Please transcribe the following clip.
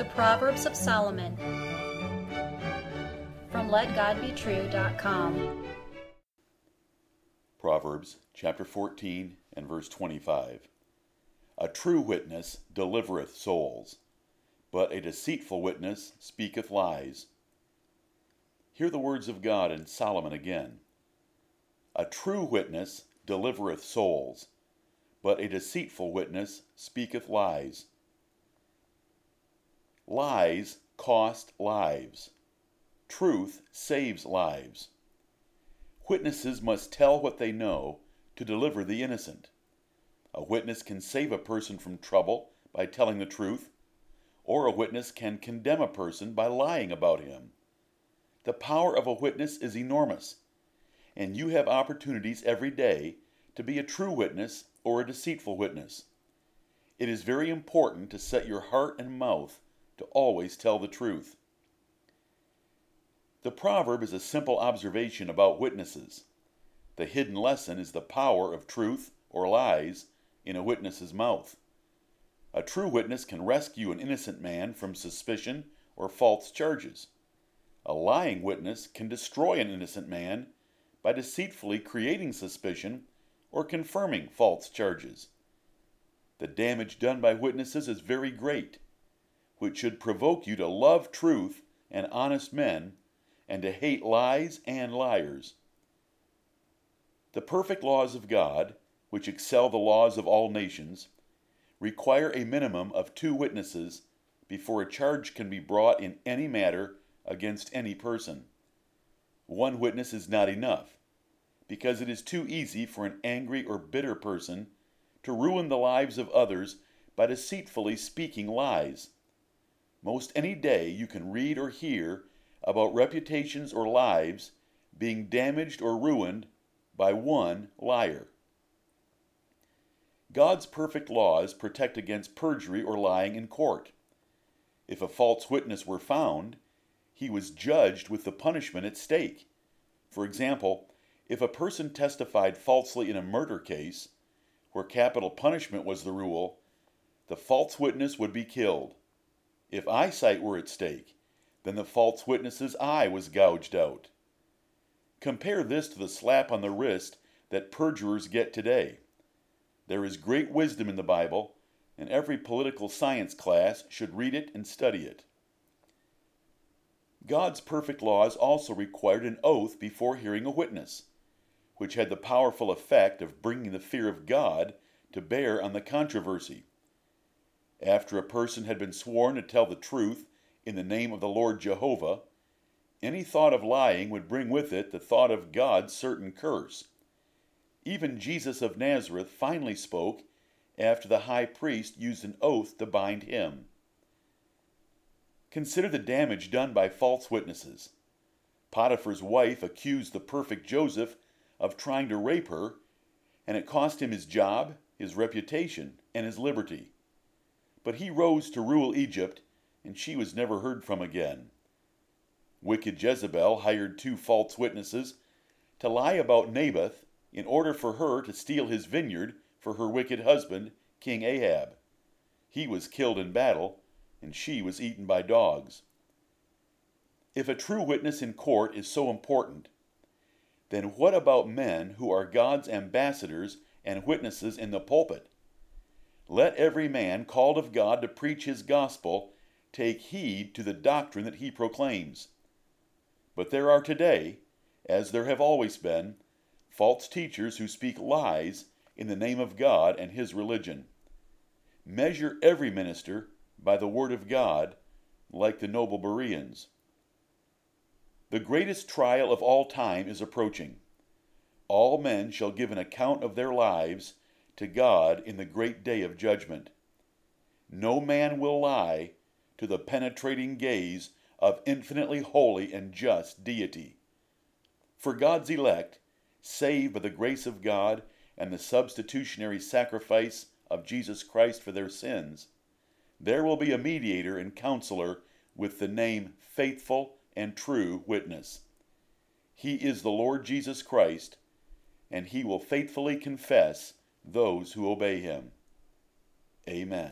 The Proverbs of Solomon from LetGodBetrue.com. Proverbs chapter 14 and verse 25. A true witness delivereth souls, but a deceitful witness speaketh lies. Hear the words of God in Solomon again. A true witness delivereth souls, but a deceitful witness speaketh lies. Lies cost lives. Truth saves lives. Witnesses must tell what they know to deliver the innocent. A witness can save a person from trouble by telling the truth, or a witness can condemn a person by lying about him. The power of a witness is enormous, and you have opportunities every day to be a true witness or a deceitful witness. It is very important to set your heart and mouth to always tell the truth. The proverb is a simple observation about witnesses. The hidden lesson is the power of truth or lies in a witness's mouth. A true witness can rescue an innocent man from suspicion or false charges. A lying witness can destroy an innocent man by deceitfully creating suspicion or confirming false charges. The damage done by witnesses is very great, which should provoke you to love truth and honest men and to hate lies and liars. The perfect laws of God, which excel the laws of all nations, require a minimum of two witnesses before a charge can be brought in any matter against any person. One witness is not enough because it is too easy for an angry or bitter person to ruin the lives of others by deceitfully speaking lies. Most any day you can read or hear about reputations or lives being damaged or ruined by one liar. God's perfect laws protect against perjury or lying in court. If a false witness were found, he was judged with the punishment at stake. For example, if a person testified falsely in a murder case, where capital punishment was the rule, the false witness would be killed. If eyesight were at stake, then the false witness's eye was gouged out. Compare this to the slap on the wrist that perjurers get today. There is great wisdom in the Bible, and every political science class should read it and study it. God's perfect laws also required an oath before hearing a witness which had the powerful effect of bringing the fear of God to bear on the controversy. After a person had been sworn to tell the truth in the name of the Lord Jehovah, any thought of lying would bring with it the thought of God's certain curse. Even Jesus of Nazareth finally spoke after the high priest used an oath to bind him. Consider the damage done by false witnesses. Potiphar's wife accused the perfect Joseph of trying to rape her, and it cost him his job, his reputation, and his liberty. But he rose to rule Egypt, and she was never heard from again. Wicked Jezebel hired two false witnesses to lie about Naboth in order for her to steal his vineyard for her wicked husband, King Ahab. He was killed in battle, and she was eaten by dogs. If a true witness in court is so important, then what about men who are God's ambassadors and witnesses in the pulpit? Let every man called of God to preach his gospel take heed to the doctrine that he proclaims. But there are today, as there have always been, false teachers who speak lies in the name of God and his religion. Measure every minister by the word of God, like the noble Bereans. The greatest trial of all time is approaching. All men shall give an account of their lives to God in the great day of judgment. No man will lie to the penetrating gaze of infinitely holy and just deity. For God's elect, saved by the grace of God and the substitutionary sacrifice of Jesus Christ for their sins, there will be a mediator and counselor with the name faithful and true witness. He is the Lord Jesus Christ, and he will faithfully confess those who obey him. Amen.